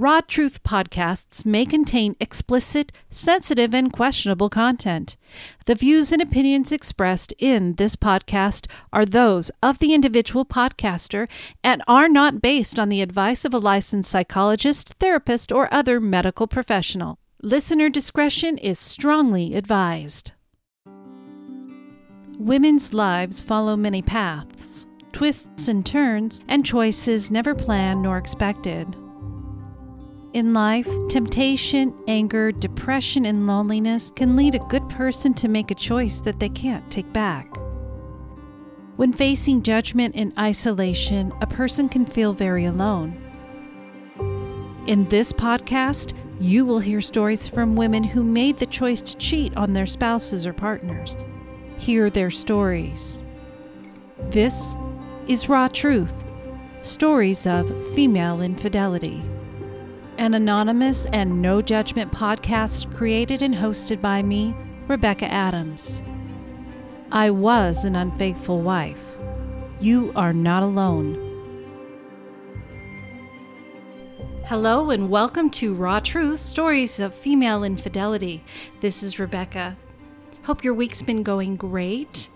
Raw Truth podcasts may contain explicit, sensitive, and questionable content. The views and opinions expressed in this podcast are those of the individual podcaster and are not based on the advice of a licensed psychologist, therapist, or other medical professional. Listener discretion is strongly advised. Women's lives follow many paths, twists and turns, and choices never planned nor expected. In life, temptation, anger, depression, and loneliness can lead a good person to make a choice that they can't take back. When facing judgment and isolation, a person can feel very alone. In this podcast, you will hear stories from women who made the choice to cheat on their spouses or partners. Hear their stories. This is Raw Truth Stories of Female Infidelity an anonymous and no judgment podcast created and hosted by me, Rebecca Adams. I was an unfaithful wife. You are not alone. Hello, and welcome to Raw Truth Stories of Female Infidelity. This is Rebecca. Hope your week's been going great.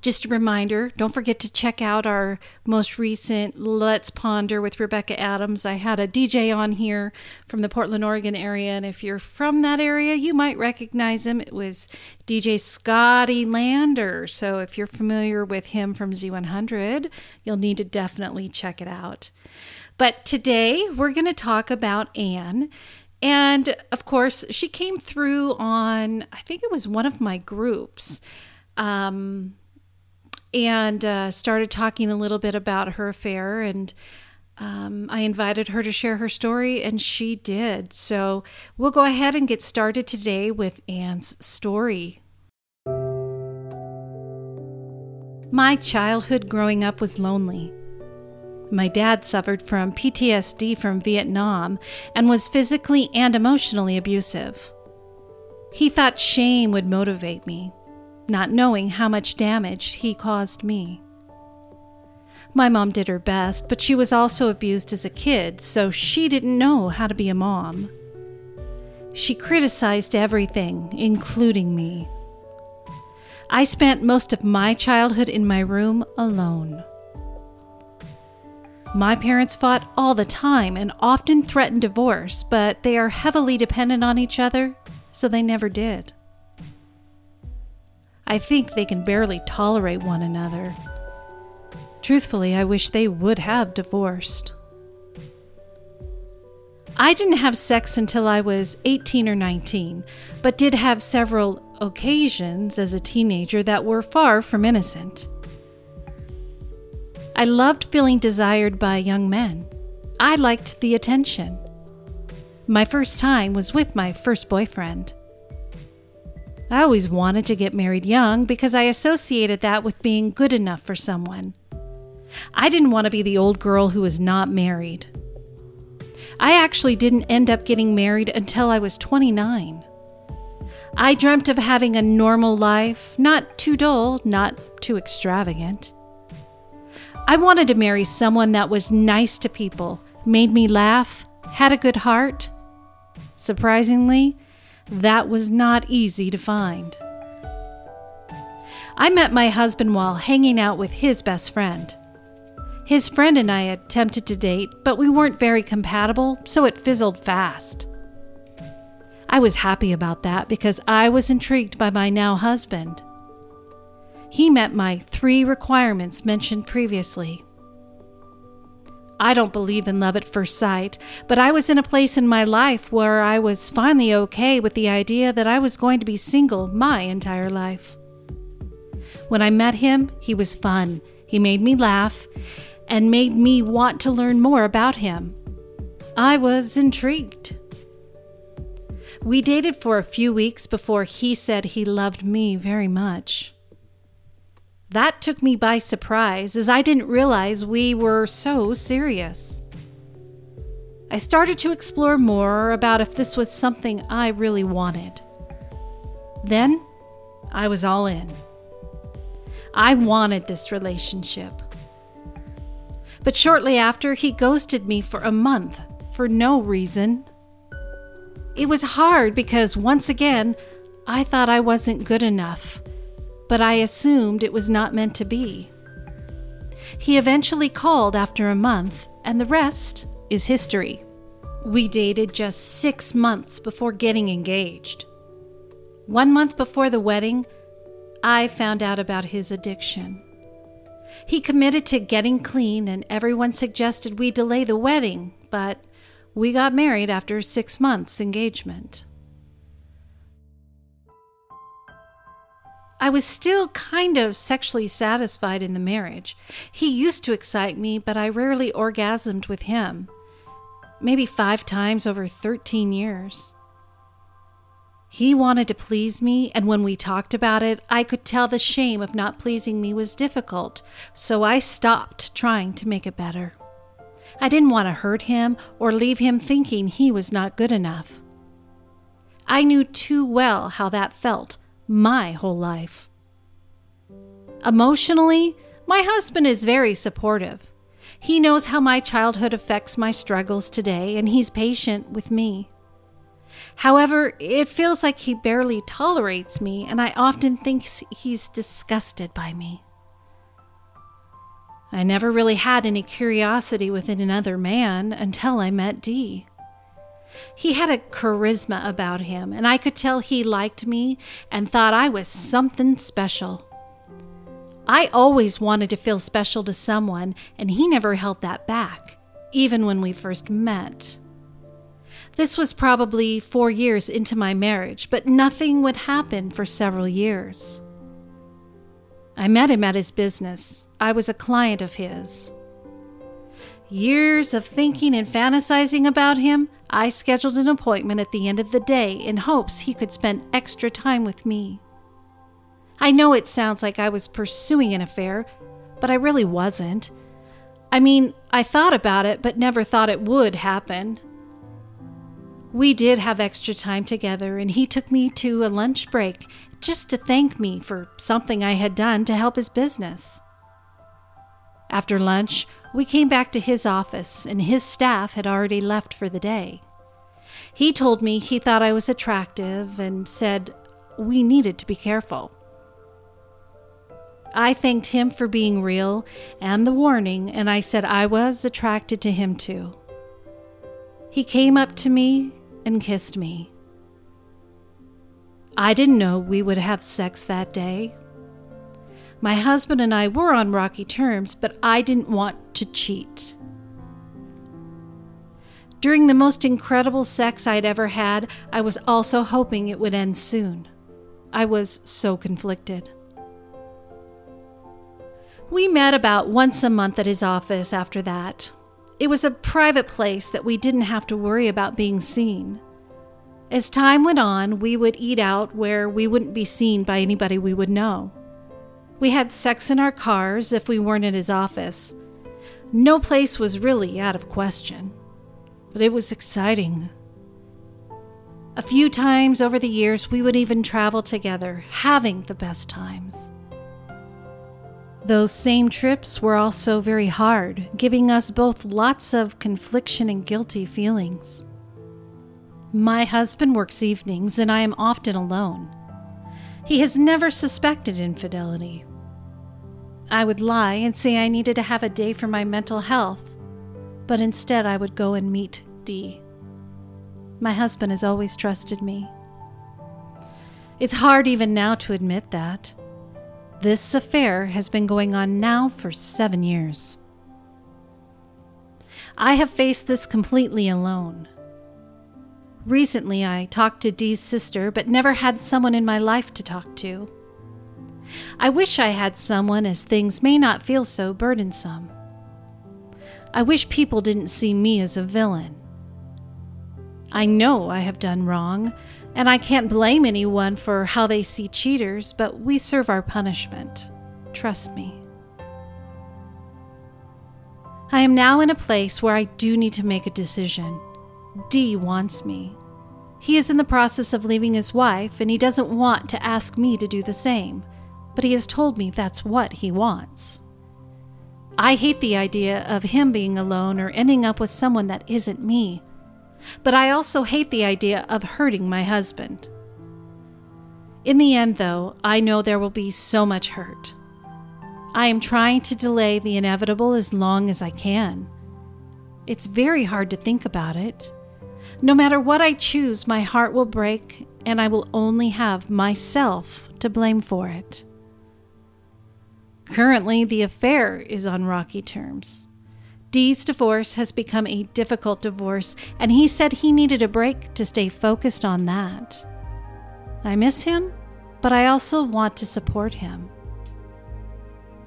Just a reminder don't forget to check out our most recent Let's Ponder with Rebecca Adams. I had a DJ on here from the Portland, Oregon area, and if you're from that area, you might recognize him. It was DJ Scotty Lander. So if you're familiar with him from Z100, you'll need to definitely check it out. But today we're going to talk about Ann. And of course, she came through on, I think it was one of my groups. Um, and uh, started talking a little bit about her affair. And um, I invited her to share her story, and she did. So we'll go ahead and get started today with Ann's story. My childhood growing up was lonely. My dad suffered from PTSD from Vietnam and was physically and emotionally abusive. He thought shame would motivate me not knowing how much damage he caused me. My mom did her best, but she was also abused as a kid, so she didn't know how to be a mom. She criticized everything, including me. I spent most of my childhood in my room alone. My parents fought all the time and often threatened divorce, but they are heavily dependent on each other, so they never did. I think they can barely tolerate one another. Truthfully, I wish they would have divorced. I didn't have sex until I was 18 or 19, but did have several occasions as a teenager that were far from innocent. I loved feeling desired by young men. I liked the attention. My first time was with my first boyfriend. I always wanted to get married young because I associated that with being good enough for someone. I didn't want to be the old girl who was not married. I actually didn't end up getting married until I was 29. I dreamt of having a normal life, not too dull, not too extravagant. I wanted to marry someone that was nice to people, made me laugh, had a good heart. Surprisingly, that was not easy to find. I met my husband while hanging out with his best friend. His friend and I attempted to date, but we weren't very compatible, so it fizzled fast. I was happy about that because I was intrigued by my now husband. He met my three requirements mentioned previously. I don't believe in love at first sight, but I was in a place in my life where I was finally okay with the idea that I was going to be single my entire life. When I met him, he was fun. He made me laugh and made me want to learn more about him. I was intrigued. We dated for a few weeks before he said he loved me very much. That took me by surprise as I didn't realize we were so serious. I started to explore more about if this was something I really wanted. Then I was all in. I wanted this relationship. But shortly after, he ghosted me for a month for no reason. It was hard because, once again, I thought I wasn't good enough, but I assumed it was not meant to be. He eventually called after a month, and the rest is history. We dated just six months before getting engaged. One month before the wedding, I found out about his addiction. He committed to getting clean, and everyone suggested we delay the wedding, but we got married after six months' engagement. I was still kind of sexually satisfied in the marriage. He used to excite me, but I rarely orgasmed with him. Maybe five times over 13 years. He wanted to please me, and when we talked about it, I could tell the shame of not pleasing me was difficult, so I stopped trying to make it better. I didn't want to hurt him or leave him thinking he was not good enough. I knew too well how that felt my whole life. Emotionally, my husband is very supportive. He knows how my childhood affects my struggles today, and he's patient with me. However, it feels like he barely tolerates me, and I often think he's disgusted by me. I never really had any curiosity within another man until I met Dee. He had a charisma about him, and I could tell he liked me and thought I was something special. I always wanted to feel special to someone, and he never held that back, even when we first met. This was probably four years into my marriage, but nothing would happen for several years. I met him at his business. I was a client of his. Years of thinking and fantasizing about him, I scheduled an appointment at the end of the day in hopes he could spend extra time with me. I know it sounds like I was pursuing an affair, but I really wasn't. I mean, I thought about it, but never thought it would happen. We did have extra time together, and he took me to a lunch break just to thank me for something I had done to help his business. After lunch, we came back to his office, and his staff had already left for the day. He told me he thought I was attractive and said we needed to be careful. I thanked him for being real and the warning, and I said I was attracted to him too. He came up to me and kissed me. I didn't know we would have sex that day. My husband and I were on rocky terms, but I didn't want to cheat. During the most incredible sex I'd ever had, I was also hoping it would end soon. I was so conflicted. We met about once a month at his office after that. It was a private place that we didn't have to worry about being seen. As time went on, we would eat out where we wouldn't be seen by anybody we would know. We had sex in our cars if we weren't at his office. No place was really out of question, but it was exciting. A few times over the years, we would even travel together, having the best times. Those same trips were also very hard, giving us both lots of confliction and guilty feelings. My husband works evenings and I am often alone. He has never suspected infidelity. I would lie and say I needed to have a day for my mental health, but instead I would go and meet Dee. My husband has always trusted me. It's hard even now to admit that. This affair has been going on now for seven years. I have faced this completely alone. Recently, I talked to Dee's sister, but never had someone in my life to talk to. I wish I had someone, as things may not feel so burdensome. I wish people didn't see me as a villain. I know I have done wrong, and I can't blame anyone for how they see cheaters, but we serve our punishment. Trust me. I am now in a place where I do need to make a decision. Dee wants me. He is in the process of leaving his wife, and he doesn't want to ask me to do the same, but he has told me that's what he wants. I hate the idea of him being alone or ending up with someone that isn't me. but I also hate the idea of hurting my husband. In the end, though, I know there will be so much hurt. I am trying to delay the inevitable as long as I can. It's very hard to think about it. No matter what I choose, my heart will break, and I will only have myself to blame for it. Currently, the affair is on rocky terms. Dee's divorce has become a difficult divorce, and he said he needed a break to stay focused on that. I miss him, but I also want to support him.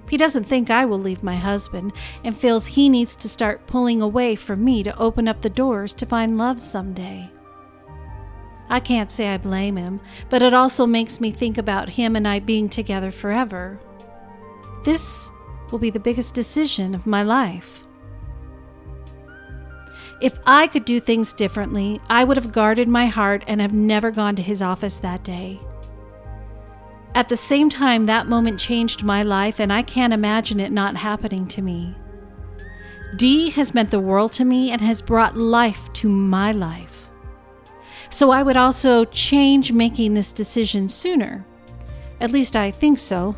He doesn't think I will leave my husband and feels he needs to start pulling away from me to open up the doors to find love someday. I can't say I blame him, but it also makes me think about him and I being together forever. This will be the biggest decision of my life. If I could do things differently, I would have guarded my heart and have never gone to his office that day. At the same time, that moment changed my life, and I can't imagine it not happening to me. Dee has meant the world to me and has brought life to my life. So I would also change making this decision sooner. At least I think so.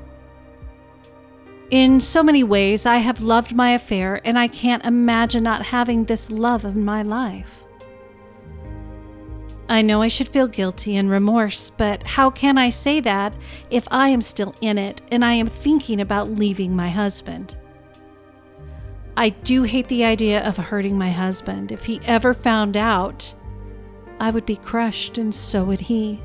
In so many ways, I have loved my affair, and I can't imagine not having this love in my life. I know I should feel guilty and remorse, but how can I say that if I am still in it and I am thinking about leaving my husband? I do hate the idea of hurting my husband. If he ever found out, I would be crushed, and so would he.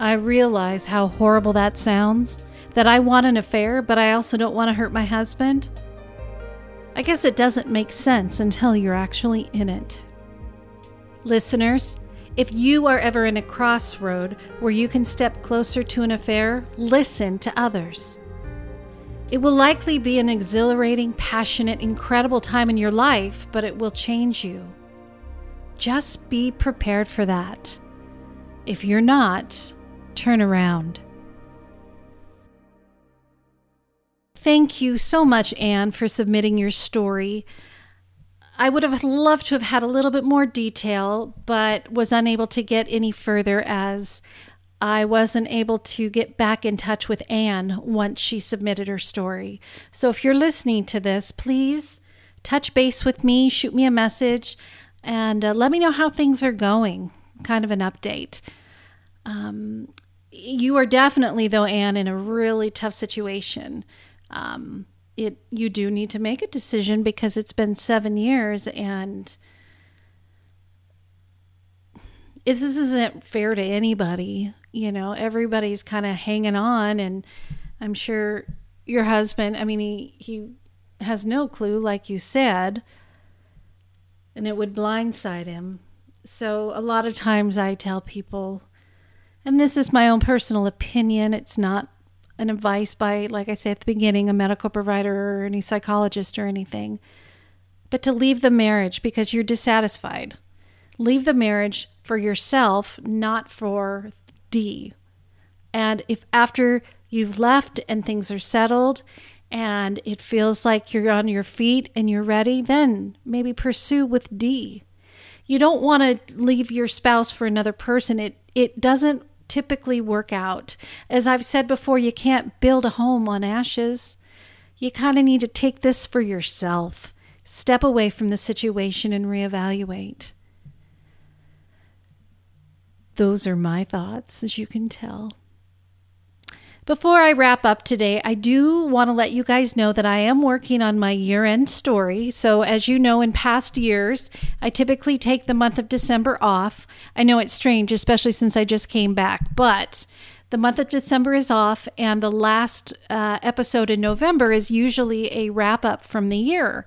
I realize how horrible that sounds that I want an affair, but I also don't want to hurt my husband. I guess it doesn't make sense until you're actually in it. Listeners, if you are ever in a crossroad where you can step closer to an affair, listen to others. It will likely be an exhilarating, passionate, incredible time in your life, but it will change you. Just be prepared for that. If you're not, turn around. Thank you so much, Ann, for submitting your story. I would have loved to have had a little bit more detail, but was unable to get any further as I wasn't able to get back in touch with Ann once she submitted her story. So if you're listening to this, please touch base with me, shoot me a message, and uh, let me know how things are going. Kind of an update. Um, you are definitely, though, Ann, in a really tough situation. Um, it you do need to make a decision because it's been seven years and if this isn't fair to anybody you know everybody's kind of hanging on and i'm sure your husband i mean he he has no clue like you said and it would blindside him. So a lot of times i tell people and this is my own personal opinion it's not an advice by, like I said at the beginning, a medical provider or any psychologist or anything, but to leave the marriage because you're dissatisfied. Leave the marriage for yourself, not for D. And if after you've left and things are settled and it feels like you're on your feet and you're ready, then maybe pursue with D. You don't want to leave your spouse for another person. It it doesn't typically work out. As I've said before, you can't build a home on ashes. You kind of need to take this for yourself. Step away from the situation and reevaluate. Those are my thoughts, as you can tell. Before I wrap up today, I do want to let you guys know that I am working on my year end story. So, as you know, in past years, I typically take the month of December off. I know it's strange, especially since I just came back, but the month of December is off, and the last uh, episode in November is usually a wrap up from the year.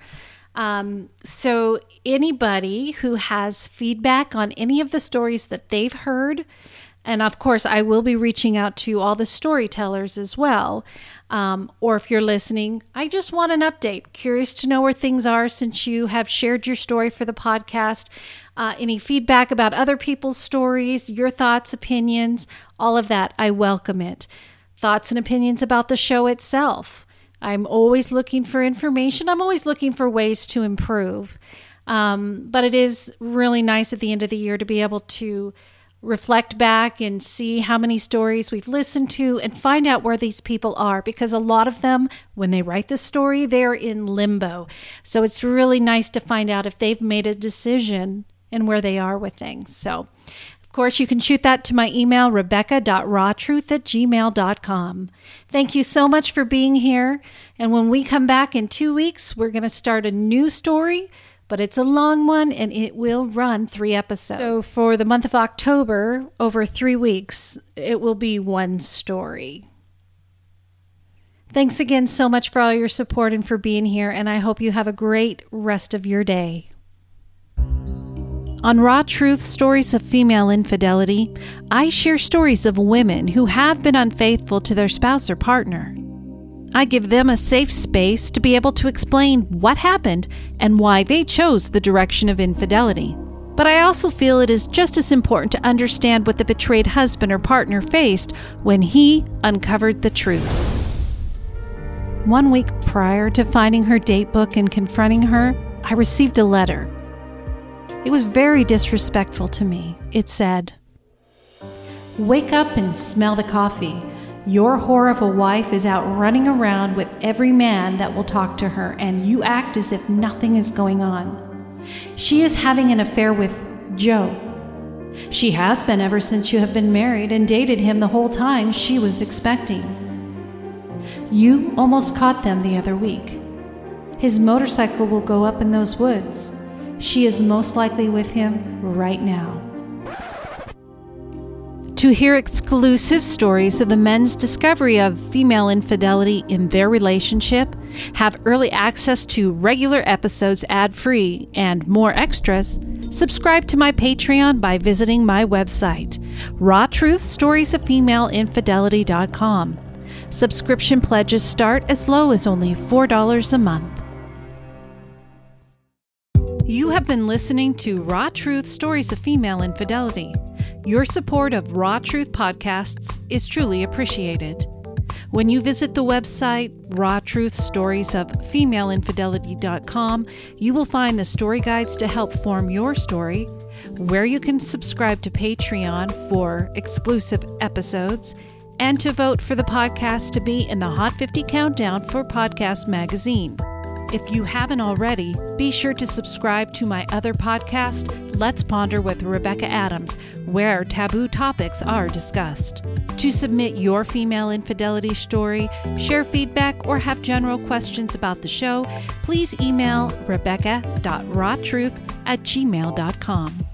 Um, so, anybody who has feedback on any of the stories that they've heard, and of course, I will be reaching out to all the storytellers as well. Um, or if you're listening, I just want an update. Curious to know where things are since you have shared your story for the podcast. Uh, any feedback about other people's stories, your thoughts, opinions, all of that, I welcome it. Thoughts and opinions about the show itself. I'm always looking for information, I'm always looking for ways to improve. Um, but it is really nice at the end of the year to be able to reflect back and see how many stories we've listened to and find out where these people are because a lot of them, when they write the story, they're in limbo. So it's really nice to find out if they've made a decision and where they are with things. So, of course, you can shoot that to my email, rebecca.rawtruth at gmail.com. Thank you so much for being here. And when we come back in two weeks, we're going to start a new story but it's a long one and it will run three episodes. So for the month of October, over three weeks, it will be one story. Thanks again so much for all your support and for being here, and I hope you have a great rest of your day. On Raw Truth Stories of Female Infidelity, I share stories of women who have been unfaithful to their spouse or partner. I give them a safe space to be able to explain what happened and why they chose the direction of infidelity. But I also feel it is just as important to understand what the betrayed husband or partner faced when he uncovered the truth. One week prior to finding her date book and confronting her, I received a letter. It was very disrespectful to me. It said, Wake up and smell the coffee. Your whore of a wife is out running around with every man that will talk to her, and you act as if nothing is going on. She is having an affair with Joe. She has been ever since you have been married and dated him the whole time she was expecting. You almost caught them the other week. His motorcycle will go up in those woods. She is most likely with him right now. To hear exclusive stories of the men's discovery of female infidelity in their relationship, have early access to regular episodes ad free, and more extras, subscribe to my Patreon by visiting my website, rawtruthstoriesoffemaleinfidelity.com. Subscription pledges start as low as only $4 a month. You have been listening to Raw Truth Stories of Female Infidelity. Your support of Raw Truth podcasts is truly appreciated. When you visit the website Raw you will find the story guides to help form your story, where you can subscribe to Patreon for exclusive episodes, and to vote for the podcast to be in the Hot 50 Countdown for Podcast Magazine. If you haven't already, be sure to subscribe to my other podcast, Let's Ponder with Rebecca Adams, where taboo topics are discussed. To submit your female infidelity story, share feedback, or have general questions about the show, please email rebecca.rawtruth at gmail.com.